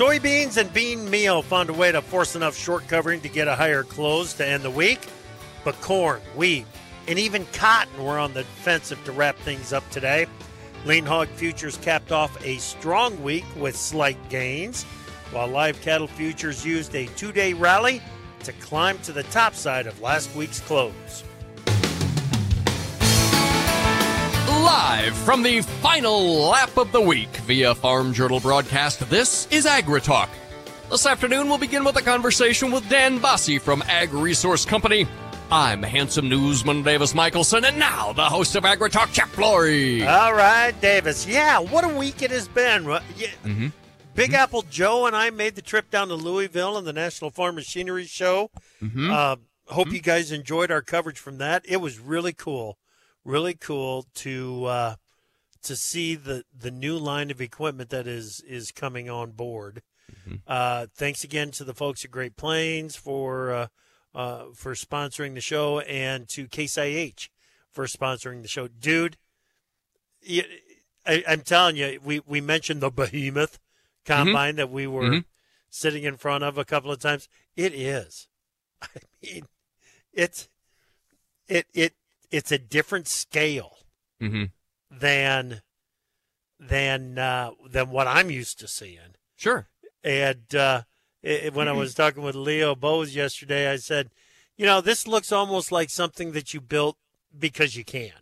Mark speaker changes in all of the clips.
Speaker 1: Soybeans and bean meal found a way to force enough short covering to get a higher close to end the week. But corn, wheat, and even cotton were on the defensive to wrap things up today. Lean hog futures capped off a strong week with slight gains, while live cattle futures used a two day rally to climb to the top side of last week's close.
Speaker 2: Live from the final lap of the week via Farm Journal broadcast, this is AgriTalk. This afternoon, we'll begin with a conversation with Dan Basse from Ag Resource Company. I'm handsome newsman Davis Michaelsen, and now the host of AgriTalk, Chip Flory.
Speaker 1: All right, Davis. Yeah, what a week it has been. Yeah.
Speaker 2: Mm-hmm.
Speaker 1: Big Apple Joe and I made the trip down to Louisville and the National Farm Machinery Show.
Speaker 2: Mm-hmm.
Speaker 1: Uh, hope you guys enjoyed our coverage from that. It was really cool, really cool to uh, to see the the new line of equipment that is is coming on board. Uh, thanks again to the folks at Great Plains for uh, uh, for sponsoring the show, and to Case IH for sponsoring the show, dude. You, I, I'm telling you, we we mentioned the behemoth combine that we were
Speaker 2: Mhm.
Speaker 1: sitting in front of a couple of times. It is. I mean, it's it it it's a different scale
Speaker 2: Mm-hmm.
Speaker 1: than than uh, than what I'm used to seeing.
Speaker 2: Sure.
Speaker 1: And uh, it, when I was talking with Leo Bose yesterday, I said, you know, this looks almost like something that you built because you can.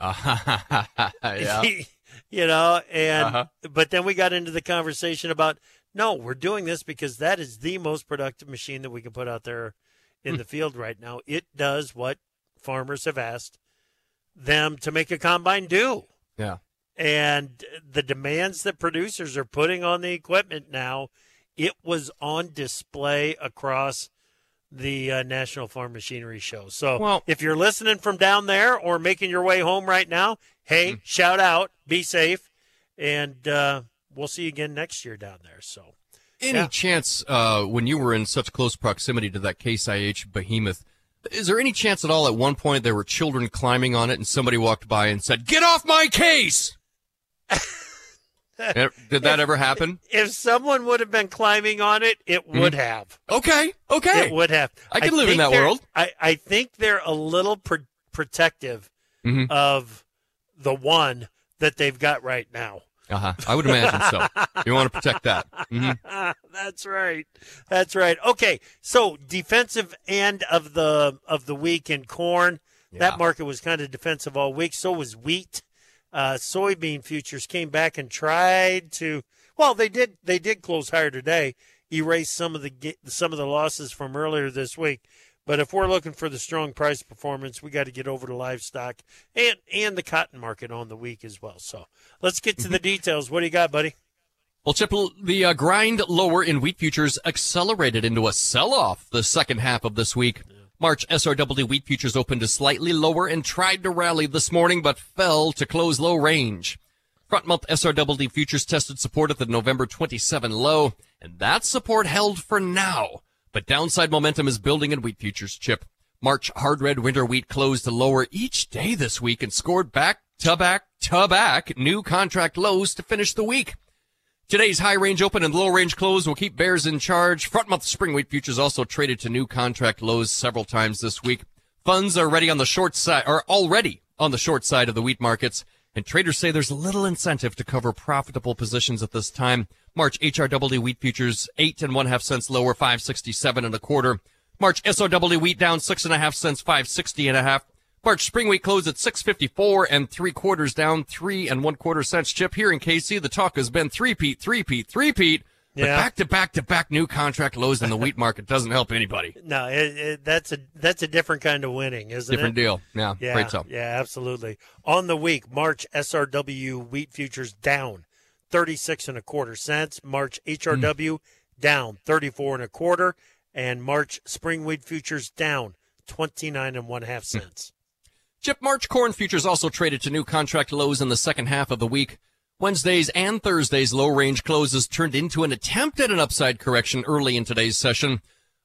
Speaker 2: Uh, yeah.
Speaker 1: you know, and
Speaker 2: Uh-huh.
Speaker 1: but then we got into the conversation about no, we're doing this because that is the most productive machine that we can put out there in the field right now. It does what farmers have asked them to make a combine do.
Speaker 2: Yeah.
Speaker 1: And the demands that producers are putting on the equipment now, it was on display across the uh, National Farm Machinery Show. So
Speaker 2: Well-
Speaker 1: if you're listening from down there or making your way home right now, hey, shout out, be safe, and uh, we'll see you again next year down there. So
Speaker 2: Any
Speaker 1: Yeah.
Speaker 2: chance, uh, when you were in such close proximity to that Case IH behemoth, is there any chance at all at one point there were children climbing on it and somebody walked by and said, "Get off my case"? Did that ever happen?
Speaker 1: if someone would have been climbing on it, it would have.
Speaker 2: Okay, okay.
Speaker 1: It would have.
Speaker 2: I can live in that world.
Speaker 1: I, I think they're a little pr- protective
Speaker 2: Mhm.
Speaker 1: of the one that they've got right now.
Speaker 2: Uh-huh. I would imagine so. You want to protect that. hmm
Speaker 1: That's right. That's right. Okay, so defensive end of the of the week in corn.
Speaker 2: Yeah.
Speaker 1: That market was kind of defensive all week. So was wheat. Uh, soybean futures came back and tried to. Well, they did. They did close higher today, erase some of the some of the losses from earlier this week. But if we're looking for the strong price performance, we got to get over to livestock and and the cotton market on the week as well. So let's get to the details. What do you got, buddy?
Speaker 2: Well, Chip, the uh, grind lower in wheat futures accelerated into a sell-off the second half of this week. March SRW wheat futures opened to slightly lower and tried to rally this morning, but fell to close low range. Front month SRWD futures tested support at the November 27 low, and that support held for now. But downside momentum is building in wheat futures, Chip. March hard red winter wheat closed to lower each day this week and scored back to back to back new contract lows to finish the week. Today's high range open and low range close will keep bears in charge. Front month spring wheat futures also traded to new contract lows several times this week. Funds are ready on the short side, are already on the short side of the wheat markets, and traders say there's little incentive to cover profitable positions at this time. March HRW wheat futures eight and one half cents lower, five sixty seven and a quarter. March SOW wheat down six and a half cents, five sixty and a half. March spring wheat closed at 654 and three quarters down three and one quarter cents chip here in KC. The talk has been three peat, three peat, three peat. But
Speaker 1: Yeah.
Speaker 2: back to back to back new contract lows in the wheat market doesn't help anybody.
Speaker 1: No, it, it, that's a that's a different kind of winning, isn't
Speaker 2: Different
Speaker 1: it?
Speaker 2: Different deal. Yeah,
Speaker 1: Yeah, yeah, absolutely. On the week, March SRW wheat futures down 36 and a quarter cents. March hmm. HRW down 34 and a quarter, and March spring wheat futures down 29 and one half hmm. cents.
Speaker 2: Chip March corn futures also traded to new contract lows in the second half of the week. Wednesday's and Thursday's low range closes turned into an attempt at an upside correction early in today's session.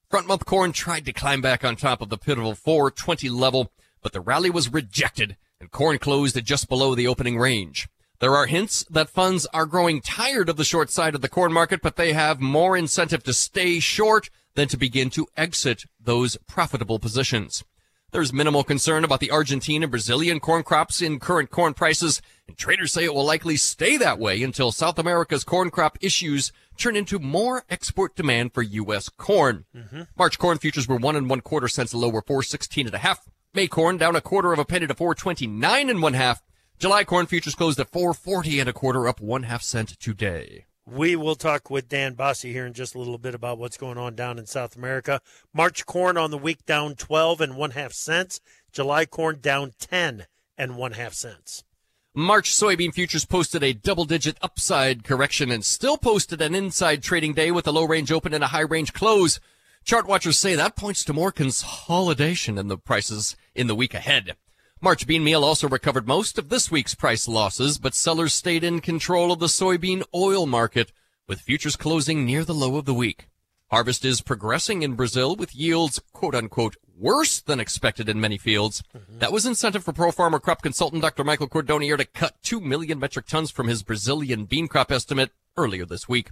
Speaker 2: Front month corn tried to climb back on top of the pivotal 420 level, but the rally was rejected and corn closed at just below the opening range. There are hints that funds are growing tired of the short side of the corn market, but they have more incentive to stay short than to begin to exit those profitable positions. There's minimal concern about the Argentine and Brazilian corn crops in current corn prices, and traders say it will likely stay that way until South America's corn crop issues turn into more export demand for U.S. corn. Mm-hmm. March corn futures were one and one quarter cents lower, four sixteen and a half. May corn down a quarter of a penny to four twenty nine and one half. July corn futures closed at 440 and a quarter, up one half cent today.
Speaker 1: We will talk with Dan Basse here in just a little bit about what's going on down in South America. March corn on the week down 12 and one half cents. July corn down 10 and one half cents.
Speaker 2: March soybean futures posted a double digit upside correction and still posted an inside trading day with a low range open and a high range close. Chart watchers say that points to more consolidation in the prices in the week ahead. March bean meal also recovered most of this week's price losses, but sellers stayed in control of the soybean oil market, with futures closing near the low of the week. Harvest is progressing in Brazil with yields quote unquote worse than expected in many fields. Mm-hmm. That was incentive for pro farmer crop consultant Dr. Michael Cordonnier to cut 2 million metric tons from his Brazilian bean crop estimate earlier this week.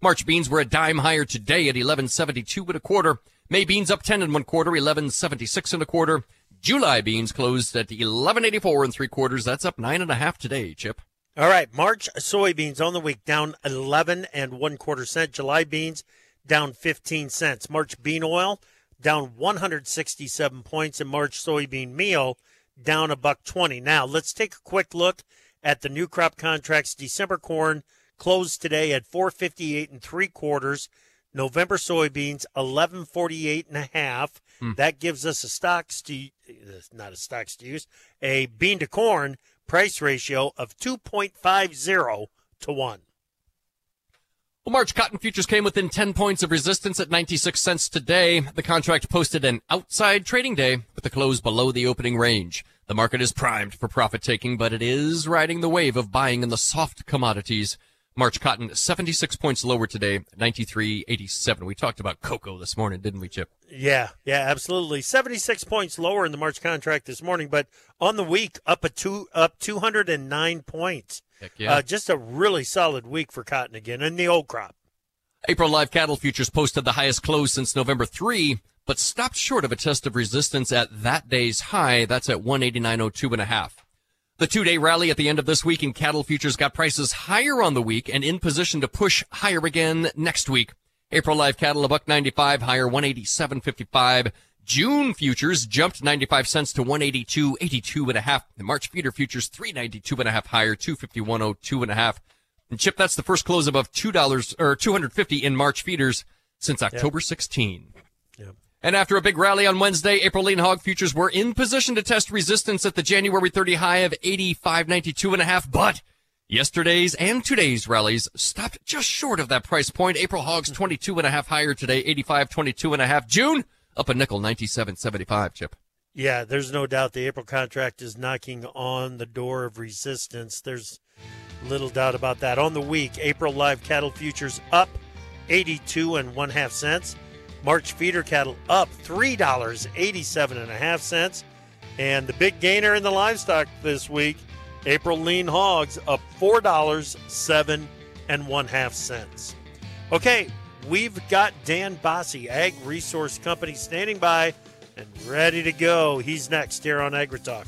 Speaker 2: March beans were a dime higher today at 1172 and a quarter. May beans up 10 and one quarter, 1176 and a quarter. July beans closed at 1184 and three quarters. That's up nine and a half today, Chip.
Speaker 1: All right, March soybeans on the week down 11 and one quarter cent. July beans down 15 cents. March bean oil down 167 points, and March soybean meal down a buck 20. Now let's take a quick look at the new crop contracts. December corn closed today at 458 and three quarters. November soybeans 1148 and a half. Hmm. That gives us a stocks to not a stocks to use a bean to corn price ratio of 2.50 to 1.
Speaker 2: Well, March cotton futures came within 10 points of resistance at 96 cents today. The contract posted an outside trading day with the close below the opening range. The market is primed for profit taking, but it is riding the wave of buying in the soft commodities. March cotton 76 points lower today, 93.87. We talked about cocoa this morning, didn't we, Chip?
Speaker 1: Yeah, yeah, absolutely. 76 points lower in the March contract this morning, but on the week up a two up 209 points.
Speaker 2: Heck yeah. Uh,
Speaker 1: just a really solid week for cotton again in the old crop.
Speaker 2: April live cattle futures posted the highest close since November 3, but stopped short of a test of resistance at that day's high. That's at 189.02 and a half. The two day rally at the end of this week in cattle futures got prices higher on the week and in position to push higher again next week. April live cattle a buck 95 higher 187.55. June futures jumped 95 cents to 182.82 and a half. The March feeder futures 392 and a half higher 251.02 and a half. And Chip, that's the first close above $2 or 250 in March feeders since October yep. 16. Yep. And after a big rally on Wednesday, April lean hog futures were in position to test resistance at the January 30 high of 85.92 and a half, but yesterday's and today's rallies stopped just short of that price point. April hogs 22 and a half higher today, 85.22 and a half. June up a nickel, 97.75 chip.
Speaker 1: Yeah, there's no doubt the April contract is knocking on the door of resistance. There's little doubt about that. On the week, April live cattle futures up 82 and one half cents. March feeder cattle up $3.87.5. And the big gainer in the livestock this week, April lean hogs up $4.07 and one half cents. Okay, we've got Dan Basse, Ag Resource Company, standing by and ready to go. He's next here on AgriTalk.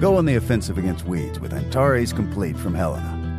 Speaker 3: Go on the offensive against weeds with Antares Complete from Helena.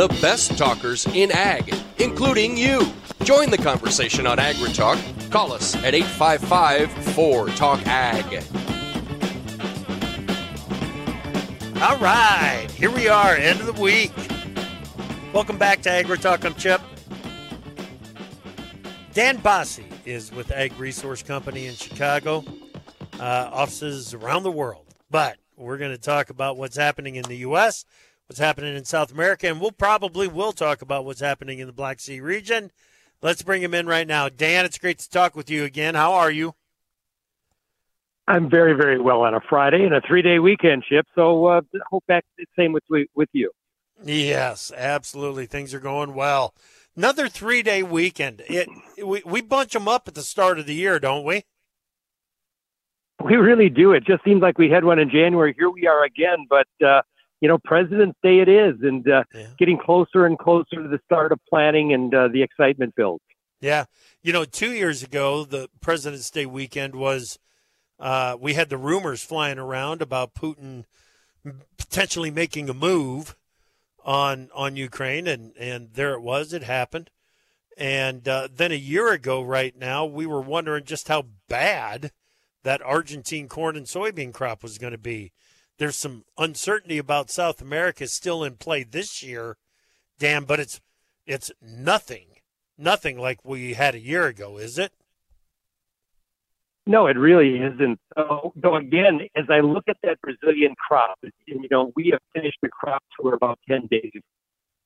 Speaker 2: the best talkers in ag, including you. Join the conversation on AgriTalk. Call us at 855 4 Talk Ag.
Speaker 1: All right, here we are, end of the week. Welcome back to AgriTalk. I'm Chip. Dan Basse is with Ag Resource Company in Chicago, uh, offices around the world. But we're going to talk about what's happening in the U.S what's happening in South America, and we'll probably will talk about what's happening in the Black Sea region. Let's bring him in right now. Dan, it's great to talk with you again. How are you?
Speaker 4: I'm very, very well on a Friday and a three-day weekend, Chip. So uh, hope back the same with with you.
Speaker 1: Yes, absolutely. Things are going well. Another three-day weekend. It we we bunch them up at the start of the year, don't we?
Speaker 4: We really do. It just seems like we had one in January. Here we are again, but uh, you know, President's Day it is, and uh, yeah. getting closer and closer to the start of planning and uh, the excitement builds.
Speaker 1: Yeah, you know, two years ago, the President's Day weekend was uh, we had the rumors flying around about Putin potentially making a move on on Ukraine, and and there it was, it happened. And uh, then a year ago, right now, we were wondering just how bad that Argentine corn and soybean crop was going to be there's some uncertainty about South America still in play this year, Dan, but it's it's nothing, nothing like we had a year ago, is it?
Speaker 4: No, it really isn't. So, so again, as I look at that Brazilian crop, and you know, we have finished the crop for about 10 days.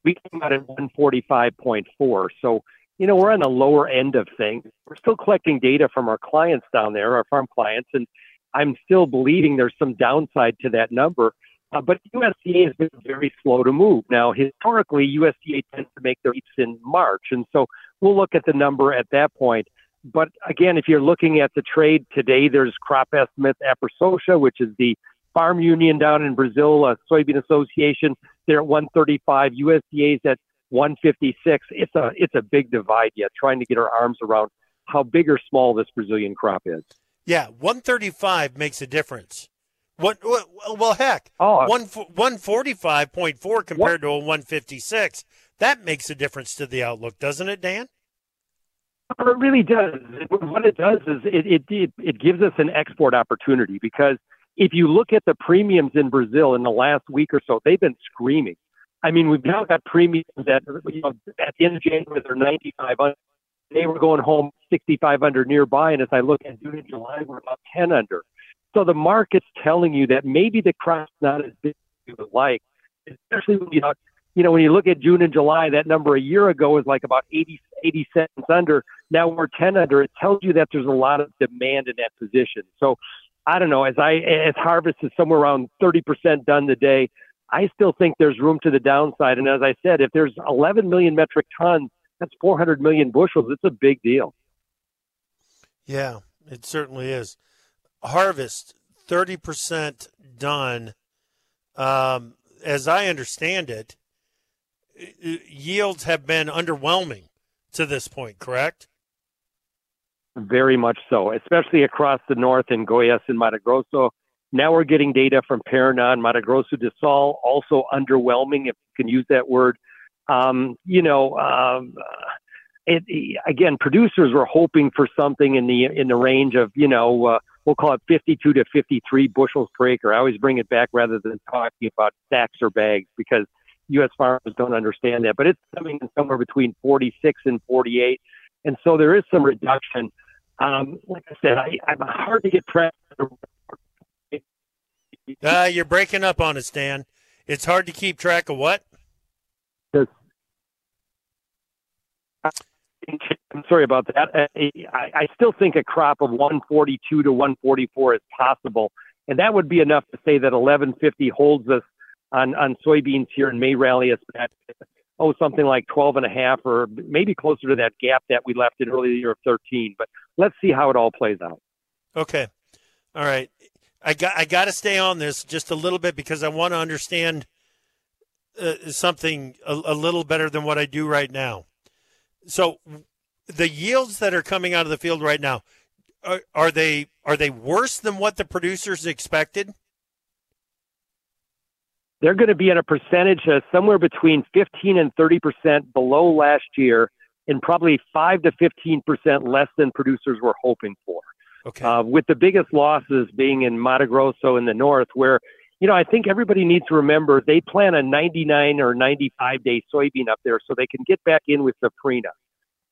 Speaker 4: We came out at 145.4. So, you know, we're on the lower end of things. We're still collecting data from our clients down there, our farm clients, and I'm still believing there's some downside to that number. Uh, but USDA has been very slow to move. Now, historically, USDA tends to make their leaps in March, and so we'll look at the number at that point. But again, if you're looking at the trade today, there's crop estimates, APROSOJA, which is the farm union down in Brazil, a soybean association. They're at 135. USDA's at 156. It's a it's a big divide yet. Trying to get our arms around how big or small this Brazilian crop is.
Speaker 1: Yeah, 135 makes a difference. What, what well heck.
Speaker 4: Oh, uh,
Speaker 1: 1 145.4 compared what? to a 156. That makes a difference to the outlook, doesn't it, Dan?
Speaker 4: Uh, it really does. What it does is it, it, it gives us an export opportunity because if you look at the premiums in Brazil in the last week or so, they've been screaming. I mean, we've now got premiums that you know, at the end of January they're 95 they were going home 6,500 under nearby. And as I look at June and July, we're about 10 under. So the market's telling you that maybe the crop's not as big as you would like, especially when you know, you know, when you look at June and July, that number a year ago was like about 80, 80 cents under. Now we're 10 under. It tells you that there's a lot of demand in that position. So I don't know. As I as harvest is somewhere around 30% done today, I still think there's room to the downside. And as I said, if there's 11 million metric tons that's 400 million bushels. It's a big deal.
Speaker 1: Yeah, it certainly is. Harvest 30% done. Um, as I understand it, yields have been underwhelming to this point, correct?
Speaker 4: Very much so, especially across the north in Goiás and Mato Grosso. Now we're getting data from Paraná, Mato Grosso do Sul, also underwhelming, if you can use that word. Um, you know, um, it, again, producers were hoping for something in the in the range of you know uh, we'll call it 52 to 53 bushels per acre. I always bring it back rather than talking about sacks or bags because U.S. farmers don't understand that. But it's coming in somewhere between 46 and 48, and so there is some reduction. Um, like I said, I, I'm hard to get pressed.
Speaker 1: Uh, you're breaking up on us, Dan. It's hard to keep track of what?
Speaker 4: I'm sorry about that. I, I still think a crop of 142 to 144 is possible, and that would be enough to say that 1150 holds us on on soybeans here and may rally us back. Oh, something like 12 and a half, or maybe closer to that gap that we left in early year of 13. But let's see how it all plays out.
Speaker 1: Okay, all right. I got I got to stay on this just a little bit because I want to understand uh, something a, a little better than what I do right now. So the yields that are coming out of the field right now are, are they are they worse than what the producers expected?
Speaker 4: They're going to be at a percentage uh, somewhere between 15 and 30 percent below last year, and probably five to 15 percent less than producers were hoping for.
Speaker 1: Okay.
Speaker 4: Uh, with the biggest losses being in Mato Grosso in the north, where you know I think everybody needs to remember they plan a 99 or 95 day soybean up there, so they can get back in with safrinha.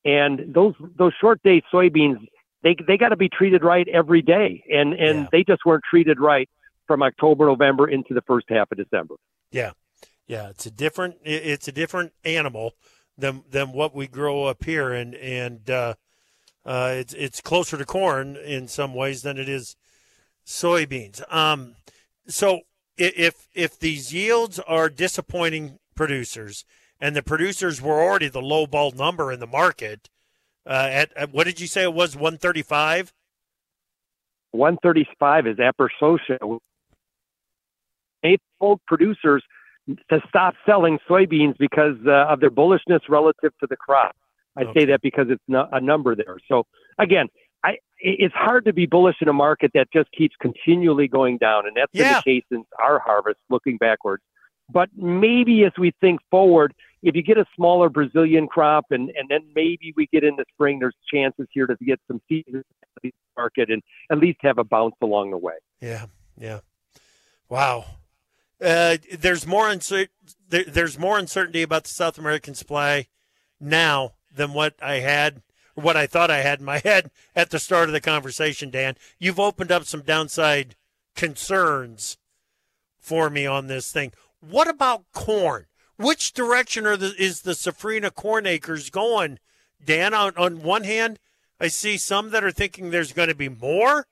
Speaker 4: And those those short day soybeans, they they got to be treated right every day, and and
Speaker 1: Yeah.
Speaker 4: they just weren't treated right from October, November into the first half of December.
Speaker 1: Yeah, yeah. It's a different it's a different animal than than what we grow up here, and and uh, uh, it's it's closer to corn in some ways than it is soybeans. Um, so if if these yields are disappointing producers, and the producers were already the low ball number in the market, uh, at, at what did you say it was one thirty five?
Speaker 4: 135 is Aprosoja. They told producers to stop selling soybeans because uh, of their bullishness relative to the crop. I
Speaker 1: Okay.
Speaker 4: say that because it's no, a number there. So again, I it's hard to be bullish in a market that just keeps continually going down, and that's been
Speaker 1: Yeah.
Speaker 4: the case since our harvest, looking backwards. But maybe as we think forward, if you get a smaller Brazilian crop, and and then maybe we get into spring, there's chances here to get some in the market and at least have a bounce along the way.
Speaker 1: Yeah, yeah. Wow. Uh, there's more uncer- there, there's more uncertainty about the South American supply now than what I had, what I thought I had in my head at the start of the conversation. Dan, you've opened up some downside concerns for me on this thing. What about corn? Which direction are the, is the Safrina corn acres going? Dan, on, on one hand, I see some that are thinking there's going to be more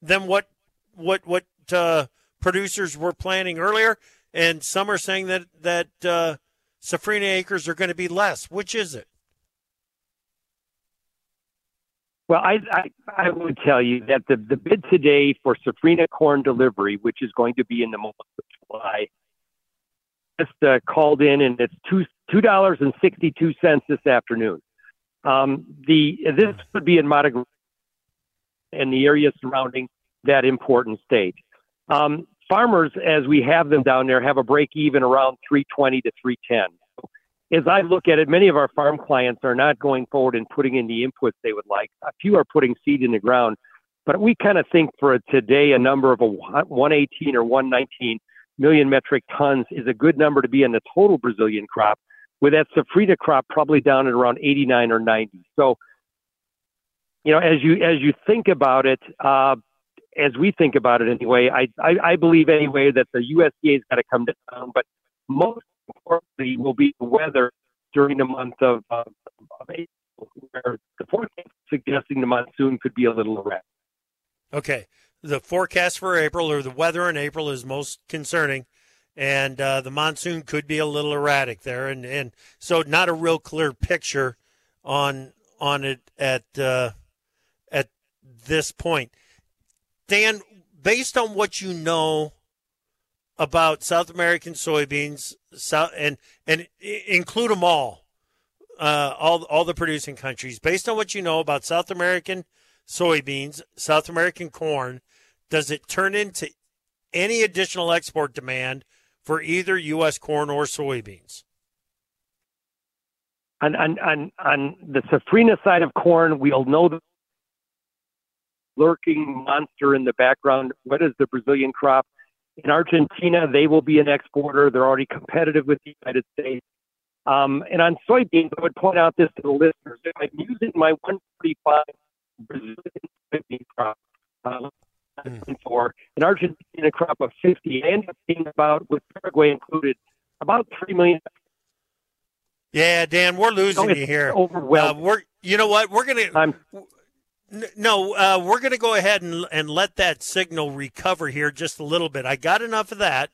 Speaker 1: than what what what uh, producers were planning earlier, and some are saying that that uh, safrina acres are going to be less. Which is it?
Speaker 4: Well, I, I, I would tell you that the, the bid today for Safrina corn delivery, which is going to be in the month of July, just uh, called in and it's two two dollars and sixty two cents this afternoon. Um, the this would be in Mato and the area surrounding that important state. Um, farmers, as we have them down there, have a break even around three twenty to three ten as I look at it, many of our farm clients are not going forward and putting in the inputs they would like. A few are putting seed in the ground, but we kind of think for today a number of a 118 or 119 million metric tons is a good number to be in the total Brazilian crop, with that safrinha crop probably down at around 89 or 90. So, you know, as you as you think about it, uh, as we think about it anyway, I, I, I believe anyway that the USDA's got to come down, but most importantly will be the weather during the month of, of, of April, where the forecast suggesting the monsoon could be a little erratic.
Speaker 1: Okay, the forecast for April or the weather in April is most concerning, and uh, the monsoon could be a little erratic there, and and so not a real clear picture on on it at uh, at this point. Dan, based on what you know about South American soybeans, South and and include them all, uh, all all the producing countries. Based on what you know about South American soybeans, South American corn, does it turn into any additional export demand for either U.S. corn or soybeans?
Speaker 4: On, on, on, on the safrina side of corn, we'll know the lurking monster in the background. What is the Brazilian crop? In Argentina, they will be an exporter. They're already competitive with the United States. Um, and on soybeans, I would point out this to the listeners. If I'm using my 145 Brazilian soybean crop uh, mm. for an Argentina crop of 50, I end up about, with Paraguay included, about 3 million.
Speaker 1: Yeah, Dan, we're losing you here.
Speaker 4: Overwhelmed.
Speaker 1: Uh, we're, you know what? We're going to. No, uh, we're going to go ahead and, and let that signal recover here just a little bit. I got enough of that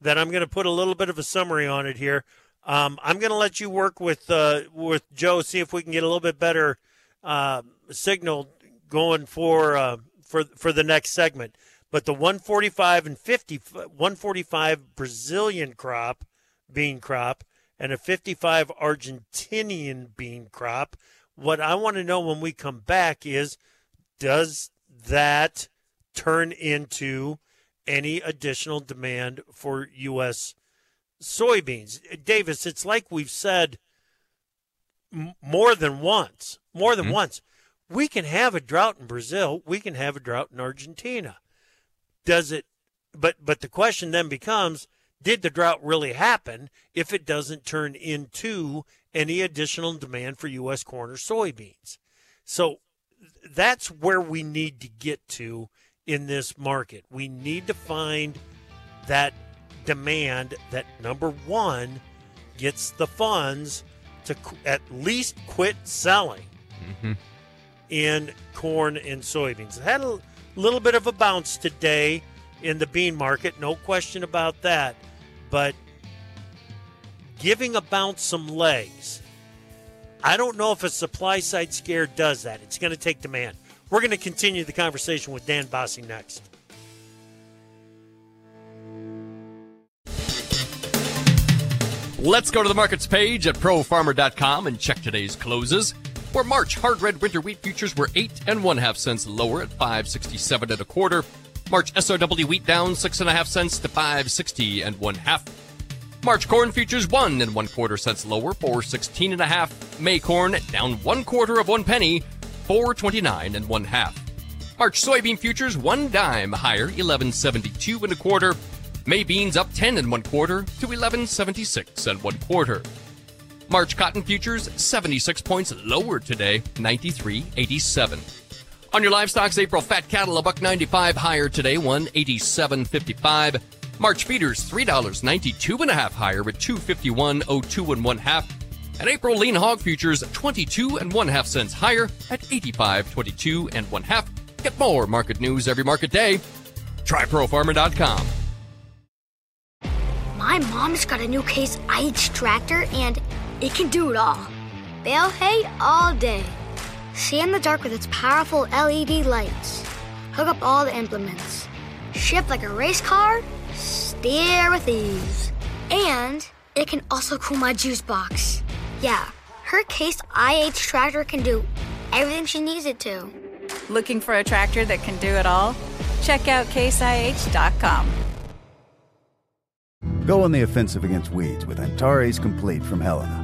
Speaker 1: that I'm going to put a little bit of a summary on it here. Um, I'm going to let you work with uh, with Joe, see if we can get a little bit better uh, signal going for uh, for for the next segment. But the 145 and 50, 145 Brazilian crop, bean crop, and a 55 Argentinian bean crop. What I want to know when we come back is, does that turn into any additional demand for U.S soybeans. Davis, it's like we've said m- more than once, more than mm-hmm. once. We can have a drought in Brazil. We can have a drought in Argentina. Does it? But but the question then becomes: Did the drought really happen? If it doesn't turn into any additional demand for U.S. corn or soybeans, so that's where we need to get to in this market. We need to find that demand that number one gets the funds to at least quit selling mm-hmm. in corn and soybeans. It had a little bit of a bounce today in the bean market, no question about that. But giving a bounce some legs, I don't know if a supply side scare does that. It's going to take demand. We're going to continue the conversation with Dan Basse next.
Speaker 2: Let's go to the markets page at profarmer.com and check today's closes. For March, hard red winter wheat futures were eight and one half cents lower at 567 and a quarter. March SRW wheat down six and a half cents to 560 and one half. March corn futures one and one quarter cents lower, 416 and a half. May corn down one quarter of one penny, 429 and one half. March soybean futures one dime higher, 1172 and a quarter. May beans up 10 and one quarter to 1176 and one quarter. March cotton futures 76 points lower today, 93.87. On your livestock's April fat cattle a buck 95 higher today, 187.55. March feeders $3.92 and a half higher at 251.02 and one half. And April lean hog futures 22 and one half cents higher at 85.22 and one half. Get more market news every market day. Try profarmer.com.
Speaker 5: My mom's got a new Case IH tractor and it can do it all. Bale hay all day. See in the dark with its powerful LED lights. Hook up all the implements. Shift like a race car. Steer with ease. And it can also cool my juice box. Yeah, her Case IH tractor can do everything she needs it to.
Speaker 6: Looking for a tractor that can do it all? Check out caseih.com.
Speaker 3: Go on the offensive against weeds with Antares Complete from Helena.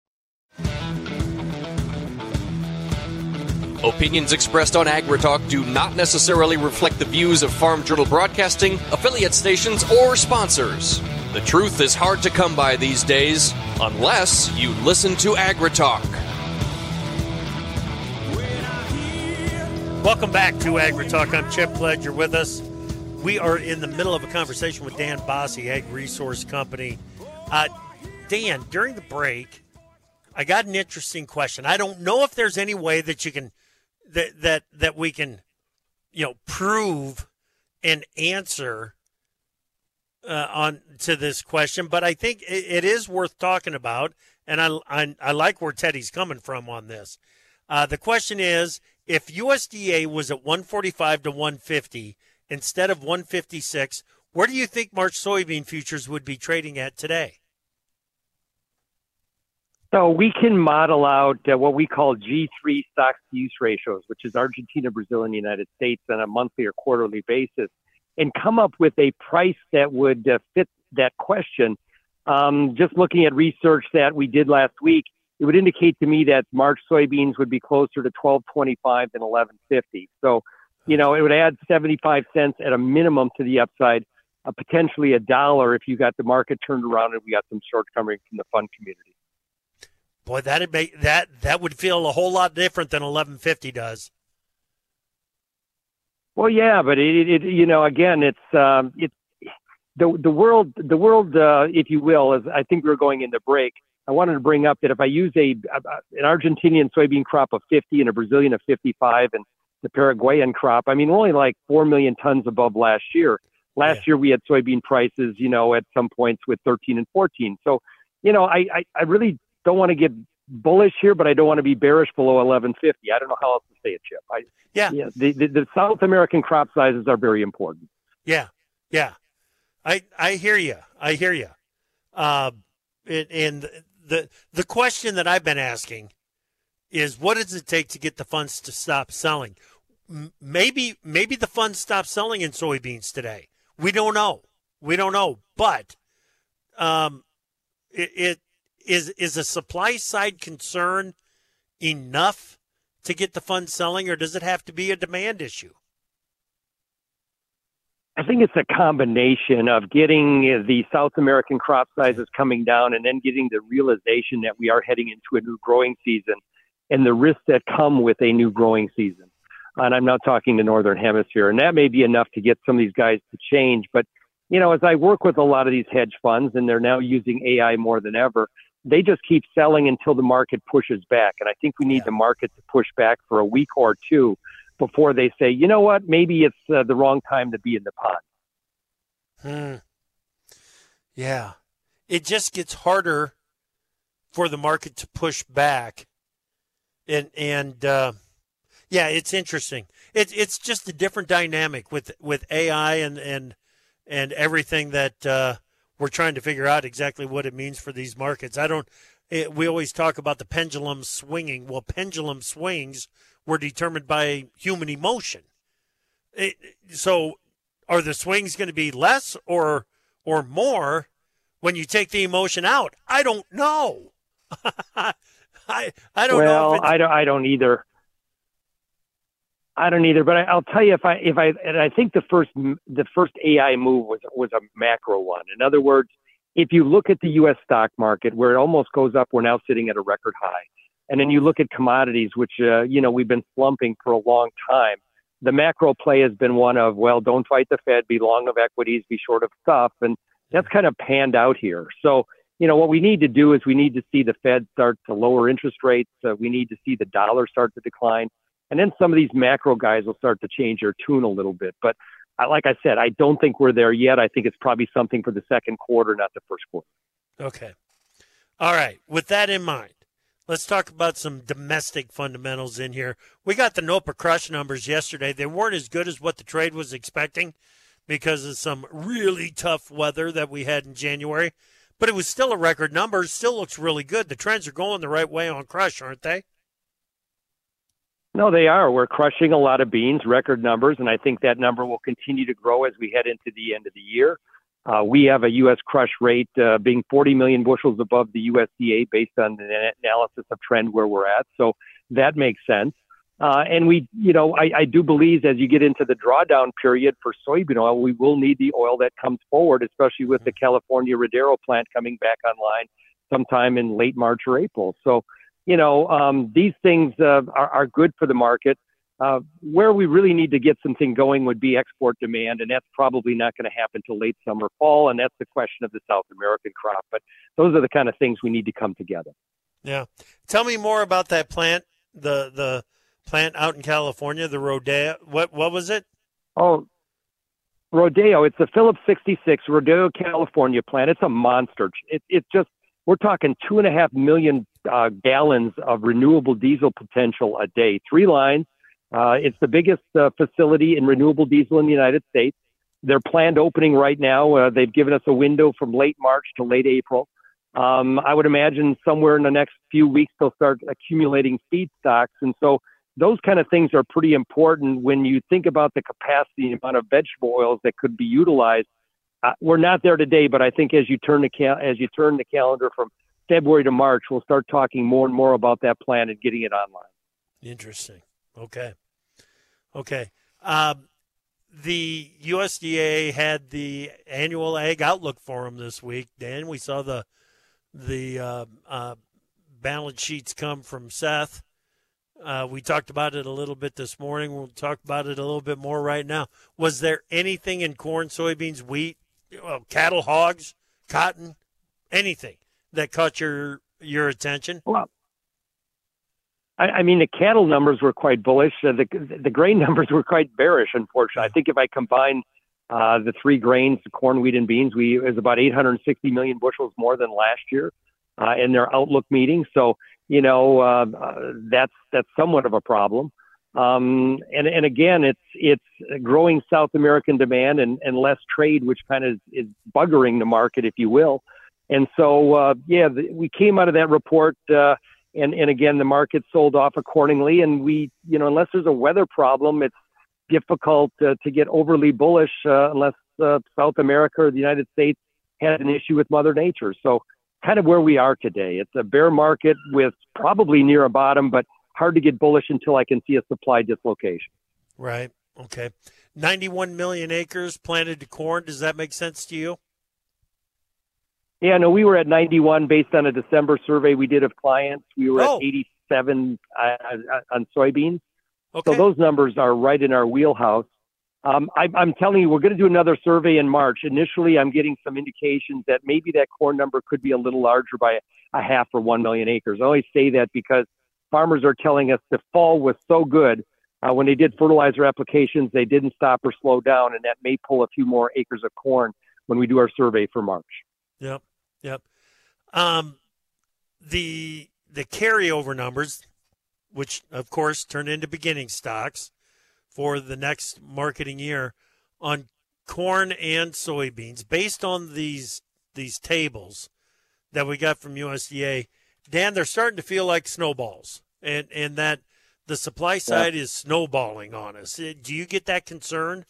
Speaker 2: Opinions expressed on AgriTalk do not necessarily reflect the views of Farm Journal Broadcasting, affiliate stations, or sponsors.
Speaker 7: The truth is hard to come by these days unless you listen to AgriTalk.
Speaker 1: Welcome back to AgriTalk. I'm Chip Pledger with us. We are in the middle of a conversation with Dan Basse, Ag Resource Company. Uh, Dan, during the break, I got an interesting question. I don't know if there's any way that you can that that that we can, you know, prove and answer uh, on to this question, but I think it, it is worth talking about, and I, I, I like where Teddy's coming from on this. Uh, the question is, if USDA was at 145 to 150 instead of 156, where do you think March soybean futures would be trading at today?
Speaker 4: So we can model out uh, what we call G3 stocks to use ratios, which is Argentina, Brazil, and the United States on a monthly or quarterly basis and come up with a price that would uh, fit that question. Um, just looking at research that we did last week, it would indicate to me that March soybeans would be closer to 12.25 than 11.50. So, you know, it would add 75 cents at a minimum to the upside, uh, potentially a dollar if you got the market turned around and we got some short coming from the fund community.
Speaker 1: Boy, that'd make that that would feel a whole lot different than 11.50 does.
Speaker 4: Well, yeah, but it, it you know, again, it's um, it's the the world the world, uh, if you will, as I think we are going into break. I wanted to bring up that if I use a, a an Argentinian soybean crop of 50 and a Brazilian of 55 and the Paraguayan crop, I mean, only like four million tons above last year. Last yeah. year we had soybean prices, you know, at some points with 13 and 14. So, you know, I I, I really don't want to get bullish here, but I don't want to be bearish below 1150. I don't know how else to say it, Chip. I,
Speaker 1: yeah.
Speaker 4: yeah the, the, the South American crop sizes are very important.
Speaker 1: Yeah. Yeah. I, I hear you. I hear you. Uh, and the, the question that I've been asking is what does it take to get the funds to stop selling? Maybe, maybe the funds stop selling in soybeans today. We don't know. We don't know, but, um, it, it is is a supply side concern enough to get the fund selling, or does it have to be a demand issue?
Speaker 4: I think it's a combination of getting the South American crop sizes coming down and then getting the realization that we are heading into a new growing season and the risks that come with a new growing season. And I'm not talking the Northern Hemisphere. And that may be enough to get some of these guys to change. But, you know, as I work with a lot of these hedge funds and they're now using AI more than ever, they just keep selling until the market pushes back. And I think we need yeah. the market to push back for a week or two before they say, you know what, maybe it's uh, the wrong time to be in the pond.
Speaker 1: Hmm. Yeah. It just gets harder for the market to push back. And, and, uh, yeah, it's interesting. It's it's just a different dynamic with, with AI and, and, and everything that, uh, we're trying to figure out exactly what it means for these markets. I don't. It, we always talk about the pendulum swinging. Well, pendulum swings were determined by human emotion. It, so, are the swings going to be less or or more when you take the emotion out? I don't know. I I don't
Speaker 4: well,
Speaker 1: know.
Speaker 4: Well, I don't. I don't either. I don't either, but I, will tell you if I if I and I think the first the first AI move was was a macro one. In other words, if you look at the U.S. stock market where it almost goes up, we're now sitting at a record high, and then you look at commodities, which uh, you know we've been slumping for a long time. The macro play has been one of well, don't fight the Fed, be long of equities, be short of stuff, and that's kind of panned out here. So you know what we need to do is we need to see the Fed start to lower interest rates. Uh, we need to see the dollar start to decline and then some of these macro guys will start to change their tune a little bit. But like I said, I don't think we're there yet. I think it's probably something for the second quarter, not the first quarter.
Speaker 1: Okay. All right. With that in mind, let's talk about some domestic fundamentals in here. We got the NOPA crush numbers yesterday. They weren't as good as what the trade was expecting because of some really tough weather that we had in January. But it was still a record number. Still looks really good. The trends are going the right way on crush, aren't they?
Speaker 4: No, they are. We're crushing a lot of beans, record numbers, and I think that number will continue to grow as we head into the end of the year. Uh, we have a U.S. crush rate uh, being 40 million bushels above the USDA based on the analysis of trend where we're at. So that makes sense. Uh, and we, you know, I, I do believe as you get into the drawdown period for soybean oil, we will need the oil that comes forward, especially with the California Rodeo plant coming back online sometime in late March or April. So, you know, um, these things uh, are, are good for the market. Uh, where we really need to get something going would be export demand, and that's probably not going to happen till late summer, fall, and that's the question of the South American crop. But those are the kind of things we need to come together.
Speaker 1: Yeah, tell me more about that plant, the the plant out in California, the Rodeo. What what was it?
Speaker 4: Oh, Rodeo. It's the Phillips 66 Rodeo, California plant. It's a monster. It, it's just we're talking two and a half million uh, gallons of renewable diesel potential a day. Three lines. Uh, it's the biggest uh, facility in renewable diesel in the United States. They're planned opening right now. Uh, they've given us a window from late March to late April. Um, I would imagine somewhere in the next few weeks they'll start accumulating feedstocks, and so those kind of things are pretty important when you think about the capacity amount of vegetable oils that could be utilized. Uh, we're not there today, but I think as you turn the cal- as you turn the calendar from February to March, we'll start talking more and more about that plan and getting it online.
Speaker 1: Interesting. Okay. Okay. Um, the USDA had the annual Ag Outlook Forum this week. Dan, we saw the the uh, uh, balance sheets come from Seth. Uh, we talked about it a little bit this morning. We'll talk about it a little bit more right now. Was there anything in corn, soybeans, wheat, well, cattle, hogs, cotton, anything that caught your your attention?
Speaker 4: Well, I, I mean, the cattle numbers were quite bullish. Uh, the the grain numbers were quite bearish. Unfortunately, I think if I combine uh, the three grains, the corn, wheat, and beans, we was about 860 million bushels more than last year uh, in their outlook meeting. So you know uh, uh, that's that's somewhat of a problem. Um, and and again, it's it's growing South American demand and, and less trade, which kind of is buggering the market, if you will. And so, uh, yeah, the, we came out of that report, uh, and and again, the market sold off accordingly. And we, you know, unless there's a weather problem, it's difficult uh, to get overly bullish uh, unless uh, South America or the United States had an issue with Mother Nature. So, kind of where we are today. It's a bear market with probably near a bottom, but hard to get bullish until I can see a supply dislocation.
Speaker 1: Right. Okay. 91 million acres planted to corn. Does that make sense to you?
Speaker 4: Yeah, no, we were at 91 based on a December survey we did of clients. We were oh. at 87 uh, uh, on soybeans. Okay. So those numbers are right in our wheelhouse. Um, I, I'm telling you, we're going to do another survey in March. Initially, I'm getting some indications that maybe that corn number could be a little larger by a half or one million acres. I always say that because farmers are telling us the fall was so good. Uh, when they did fertilizer applications, they didn't stop or slow down, and that may pull a few more acres of corn when we do our survey for March.
Speaker 1: Yep. Yep. Um, the the carryover numbers, which of course turn into beginning stocks for the next marketing year on corn and soybeans, based on these these tables that we got from USDA, Dan, they're starting to feel like snowballs, and and that the supply side yeah. is snowballing on us. Do you get that concern?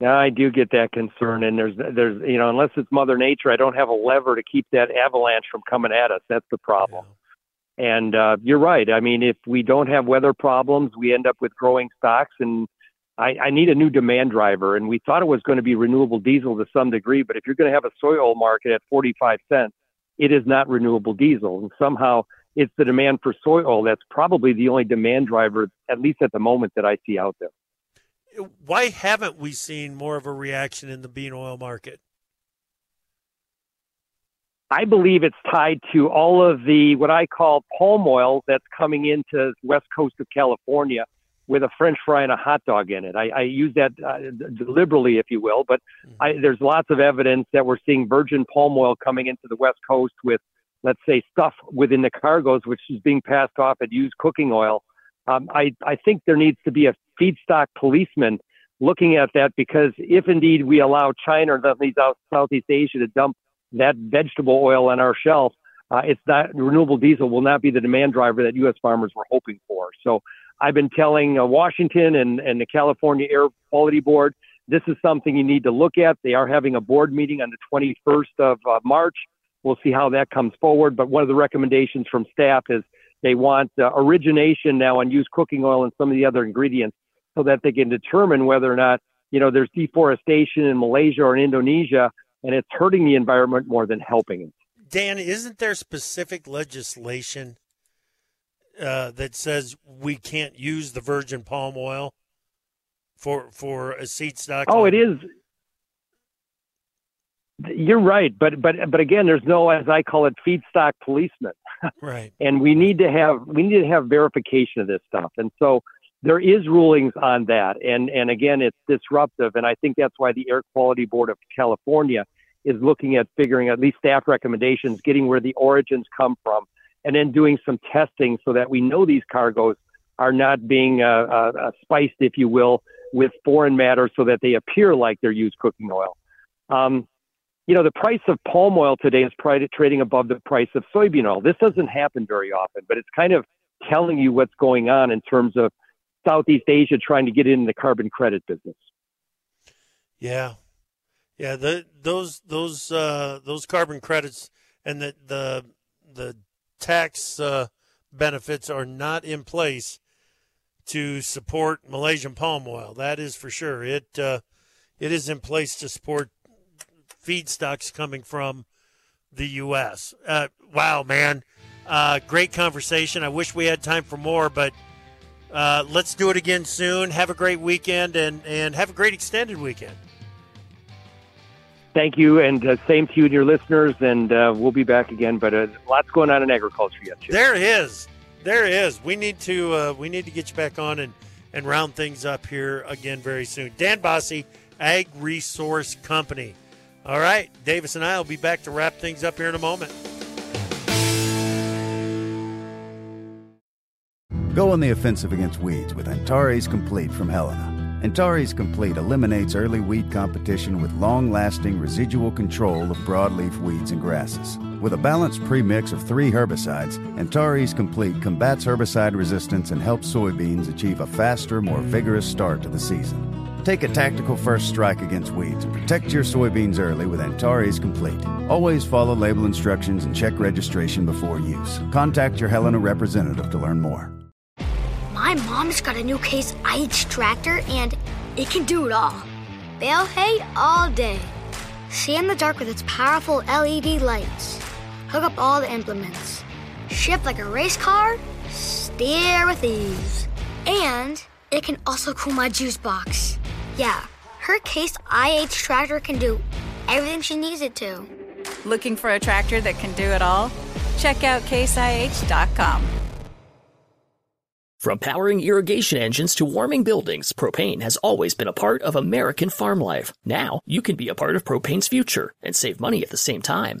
Speaker 4: Yeah, I do get that concern, and there's there's you know unless it's Mother Nature, I don't have a lever to keep that avalanche from coming at us. That's the problem. Yeah. And uh, you're right. I mean, if we don't have weather problems, we end up with growing stocks, and I, I need a new demand driver. And we thought it was going to be renewable diesel to some degree, but if you're going to have a soy oil market at 45 cents, it is not renewable diesel, and somehow it's the demand for soy oil that's probably the only demand driver, at least at the moment, that I see out there
Speaker 1: why haven't we seen more of a reaction in the bean oil market?
Speaker 4: I believe it's tied to all of the what I call palm oil that's coming into west coast of California with a French fry and a hot dog in it. I, I use that uh, deliberately, if you will, but mm-hmm. I, there's lots of evidence that we're seeing virgin palm oil coming into the west coast with, let's say, stuff within the cargoes which is being passed off at used cooking oil. Um, I, I think there needs to be a feedstock policeman looking at that because if indeed we allow China or Southeast Asia to dump that vegetable oil on our shelf, uh, it's not renewable diesel will not be the demand driver that U.S. farmers were hoping for. So I've been telling uh, Washington and, and the California Air Quality Board this is something you need to look at. They are having a board meeting on the 21st of uh, March. We'll see how that comes forward. But one of the recommendations from staff is They want uh, origination now on used cooking oil and some of the other ingredients so that they can determine whether or not, you know, there's deforestation in Malaysia or in Indonesia and it's hurting the environment more than helping it.
Speaker 1: Dan, isn't there specific legislation uh, that says we can't use the virgin palm oil for for a seed stock?
Speaker 4: Oh, it is. You're right, but but but again, there's no, as I call it, feedstock policeman.
Speaker 1: Right.
Speaker 4: And we need to have we need to have verification of this stuff. And so there is rulings on that. And and again, it's disruptive. And I think that's why the Air Quality Board of California is looking at figuring at least staff recommendations, getting where the origins come from, and then doing some testing so that we know these cargoes are not being uh, uh, uh spiced, if you will, with foreign matter so that they appear like they're used cooking oil. Um, you know, the price of palm oil today is trading above the price of soybean oil. This doesn't happen very often, but it's kind of telling you what's going on in terms of Southeast Asia trying to get in the carbon credit business.
Speaker 1: Yeah, yeah. The those those uh, those carbon credits and the the the tax uh, benefits are not in place to support Malaysian palm oil. That is for sure. It uh, it is in place to support feedstocks coming from the U.S. Uh, wow, man. Uh, great conversation. I wish we had time for more, but uh, let's do it again soon. Have a great weekend and, and have a great extended weekend.
Speaker 4: Thank you, and uh, same to you and your listeners. And uh, we'll be back again. But uh, lots going on in agriculture yet. Chip.
Speaker 1: There is, there is. We need to uh, we need to get you back on and and round things up here again very soon. Dan Basse, Ag Resource Company. All right, Davis and I will be back to wrap things up here in a moment.
Speaker 3: Go on the offensive against weeds with Antares Complete from Helena. Antares Complete eliminates early weed competition with long lasting residual control of broadleaf weeds and grasses. With a balanced premix of three herbicides, Antares Complete combats herbicide resistance and helps soybeans achieve a faster, more vigorous start to the season. Take a tactical first strike against weeds protect your soybeans early with Antares Complete. Always follow label instructions and check registration before use. Contact your Helena representative to learn more.
Speaker 5: My mom's got a new Case IH tractor and it can do it all. Bale hay all day. See in the dark with its powerful LED lights. Hook up all the implements. Shift like a race car. Steer with ease. And it can also cool my juice box. Yeah, her Case IH tractor can do everything she needs it to.
Speaker 6: Looking for a tractor that can do it all? Check out caseih.com.
Speaker 8: From powering irrigation engines to warming buildings, propane has always been a part of American farm life. Now, you can be a part of propane's future and save money at the same time.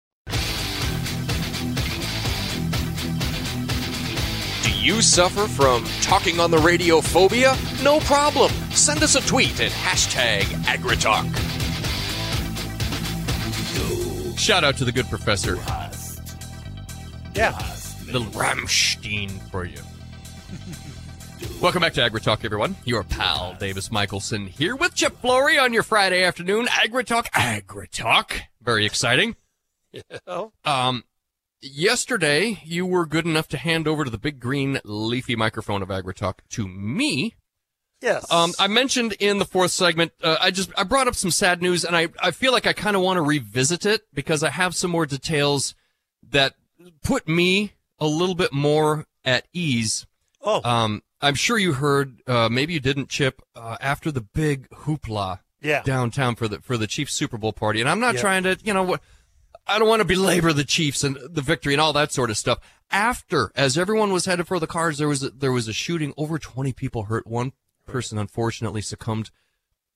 Speaker 7: You suffer from talking on the radio phobia? No problem. Send us a tweet at hashtag AgriTalk.
Speaker 2: Shout out to the good professor.
Speaker 1: Yeah.
Speaker 2: Little Ramstein for you. Welcome back to AgriTalk, everyone. Your pal Davis Michaelsen here with Chip Flory on your Friday afternoon. AgriTalk, AgriTalk. Very exciting.
Speaker 1: Yeah.
Speaker 2: Um, yesterday you were good enough to hand over to the big green leafy microphone of AgriTalk to me.
Speaker 1: Yes.
Speaker 2: Um, I mentioned in the fourth segment, uh, I just I brought up some sad news, and I I feel like I kind of want to revisit it because I have some more details that put me a little bit more at ease.
Speaker 1: Oh.
Speaker 2: Um, I'm sure you heard. Uh, maybe you didn't, Chip. Uh, after the big hoopla
Speaker 1: yeah.
Speaker 2: downtown for the for the Chiefs Super Bowl party, and I'm not trying to, you know what. I don't want to belabor the Chiefs and the victory and all that sort of stuff. After, as everyone was headed for the cars, there was a, there was a shooting. Over 20 people hurt. One person unfortunately succumbed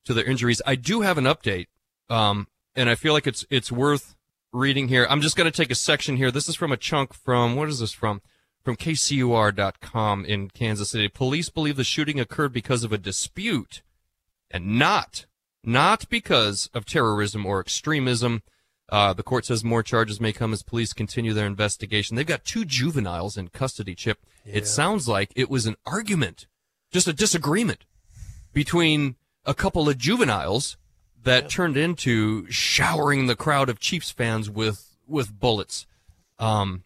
Speaker 2: to their injuries. I do have an update, um, and I feel like it's it's worth reading here. I'm just going to take a section here. This is from a chunk from what is this from? From KCUR.com in Kansas City. Police believe the shooting occurred because of a dispute and not not because of terrorism or extremism. Uh, the court says more charges may come as police continue their investigation. They've got two juveniles in custody, Chip. It sounds like it was an argument, just a disagreement between a couple of juveniles that turned into showering the crowd of Chiefs fans with, with bullets. Um,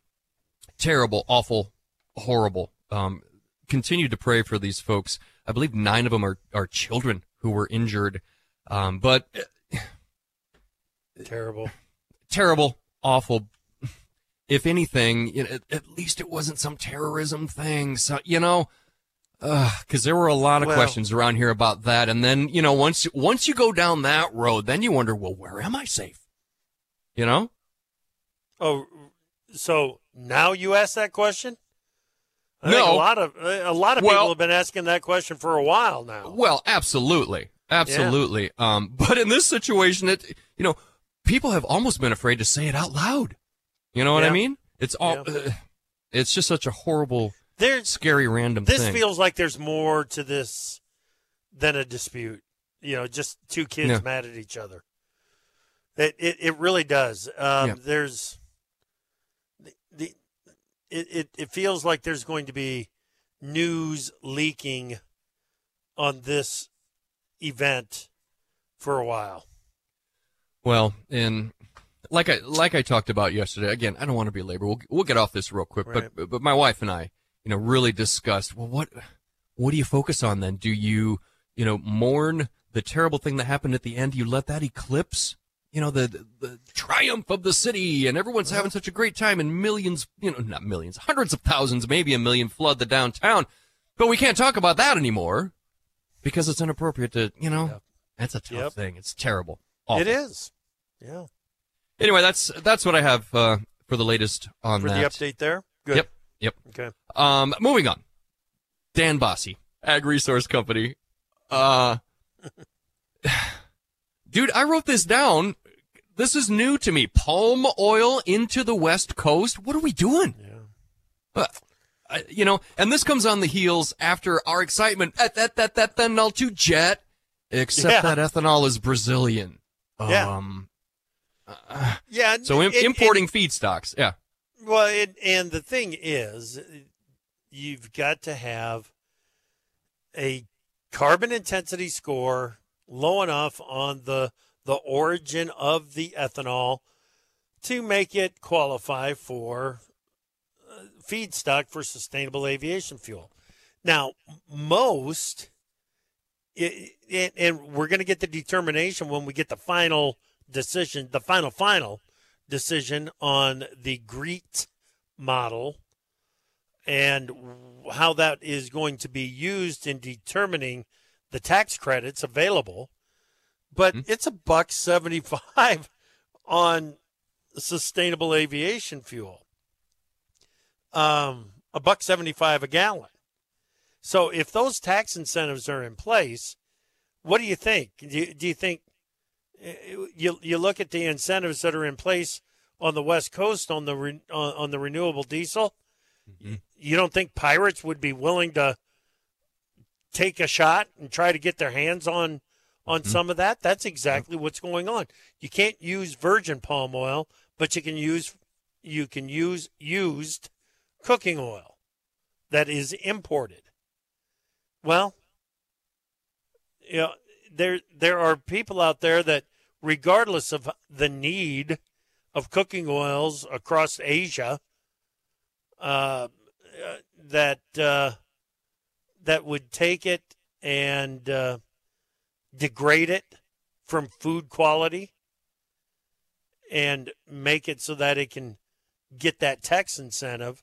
Speaker 2: terrible, awful, horrible. Um, continue to pray for these folks. I believe nine of them are, are children who were injured. Um, but
Speaker 1: Terrible.
Speaker 2: Terrible, awful. If anything, you know, at, at least it wasn't some terrorism thing. So, you know, because there were a lot of
Speaker 1: Well-
Speaker 2: questions around here about that. And then, you know, once once you go down that road, then you wonder, well, where am I safe? You know?
Speaker 1: Oh, so now you ask that question? I
Speaker 2: No.
Speaker 1: a lot of a lot of
Speaker 2: Well-
Speaker 1: people have been asking that question for a while now.
Speaker 2: Well, absolutely, absolutely. Um, but in this situation, it you know, people have almost been afraid to say it out loud. You know what I mean? It's all.
Speaker 1: Yeah.
Speaker 2: uh, it's just such a horrible,
Speaker 1: There's
Speaker 2: scary, random
Speaker 1: this
Speaker 2: thing.
Speaker 1: feels like there's more to this than a dispute. You know, just two kids
Speaker 2: Yeah.
Speaker 1: mad at each other. It it, it really does. Um,
Speaker 2: Yeah.
Speaker 1: There's the, the it, it it feels like there's going to be news leaking on this event for a while.
Speaker 2: Well, and like I like I talked about yesterday. Again, I don't want to be a labor. We'll we'll get off this real quick.
Speaker 1: Right.
Speaker 2: But but my wife and I, you know, really discussed. Well, what what do you focus on then? Do you you know mourn the terrible thing that happened at the end? Do you let that eclipse? You know the, the the triumph of the city, and everyone's uh-huh. having such a great time, and millions, you know, not millions, hundreds of thousands, maybe a million flood the downtown. But we can't talk about that anymore because it's inappropriate to, you know,
Speaker 1: Yep.
Speaker 2: that's a tough
Speaker 1: Yep.
Speaker 2: thing. It's terrible. Awful.
Speaker 1: It is. Yeah.
Speaker 2: Anyway, that's that's what I have uh, for the latest on
Speaker 1: For
Speaker 2: that.
Speaker 1: the update there. Good.
Speaker 2: Yep, yep.
Speaker 1: Okay.
Speaker 2: Um, moving on. Dan Basse, Ag Resource Company. Uh, dude, I wrote this down. This is new to me. Palm oil into the West Coast. What are we doing?
Speaker 1: Yeah.
Speaker 2: Uh, I- you know, and this comes on the heels after our excitement at that that that ethanol to jet, except
Speaker 1: Yeah.
Speaker 2: that ethanol is Brazilian.
Speaker 1: Yeah.
Speaker 2: Um,
Speaker 1: Yeah.
Speaker 2: so
Speaker 1: it- it-
Speaker 2: importing feedstocks. Yeah.
Speaker 1: Well, it, and the thing is, you've got to have a carbon intensity score low enough on the the origin of the ethanol to make it qualify for uh, feedstock for sustainable aviation fuel. Now, most, it, it, and we're going to get the determination when we get the final decision, the final final decision on the GREET model and how that is going to be used in determining the tax credits available. But it's a buck 75 on sustainable aviation fuel. Um, a buck 75 a gallon. So if those tax incentives are in place, what do you think? Do you, do you think eh, you you look at the incentives that are in place on the West Coast on the re, on, on the renewable diesel. Mm-hmm. You don't think pirates would be willing to take a shot and try to get their hands on on mm-hmm. some of that? That's exactly what's going on. You can't use virgin palm oil, but you can use you can use used cooking oil that is imported. Well, you know, there there are people out there that regardless of the need of cooking oils across Asia uh, that uh, that would take it and uh, degrade it from food quality and make it so that it can get that tax incentive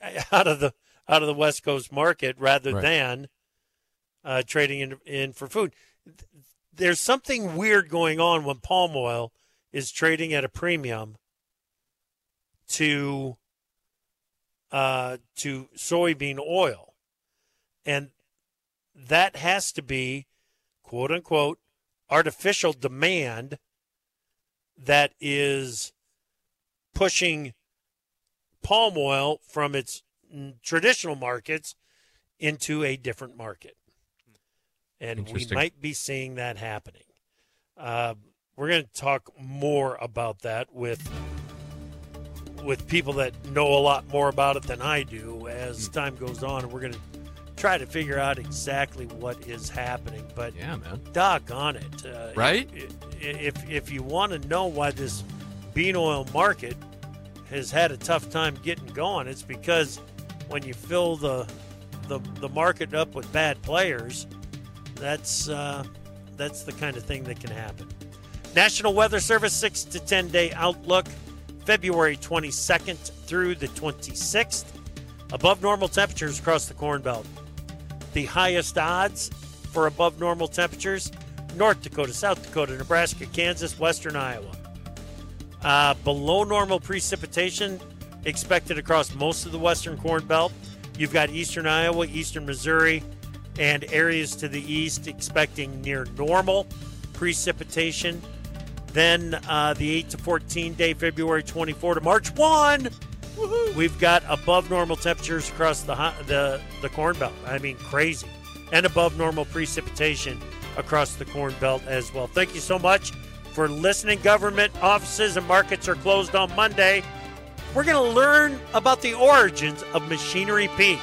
Speaker 1: out of the out of the West Coast market rather
Speaker 2: Right.
Speaker 1: than uh, trading in, in for food. There's something weird going on when palm oil is trading at a premium to uh, to soybean oil, and that has to be quote unquote artificial demand that is pushing palm oil from its traditional markets into a different market. and we might be seeing that happening. Uh, we're going to talk more about that with with people that know a lot more about it than I do as
Speaker 2: Hmm.
Speaker 1: time goes on, and we're going to try to figure out exactly what is happening. But
Speaker 2: Yeah, man.
Speaker 1: doggone it, uh,
Speaker 2: Right?
Speaker 1: i- If if you want to know why this bean oil market has had a tough time getting going, it's because when you fill the the, the market up with bad players, that's uh, that's the kind of thing that can happen. National Weather Service six to ten day outlook, February 22nd through the 26th. Above normal temperatures across the Corn Belt. The highest odds for above normal temperatures North Dakota, South Dakota, Nebraska, Kansas, Western Iowa. Uh, below normal precipitation expected across most of the Western Corn Belt. You've got Eastern Iowa, Eastern Missouri, and areas to the east expecting near normal precipitation. Then uh, the 8 to 14 day, February 24 to March 1. We've got above normal temperatures across the the the Corn Belt. I mean, crazy, and above normal precipitation across the Corn Belt as well. Thank you so much for listening. Government offices and markets are closed on Monday. We're going to learn about the origins of Machinery Pete.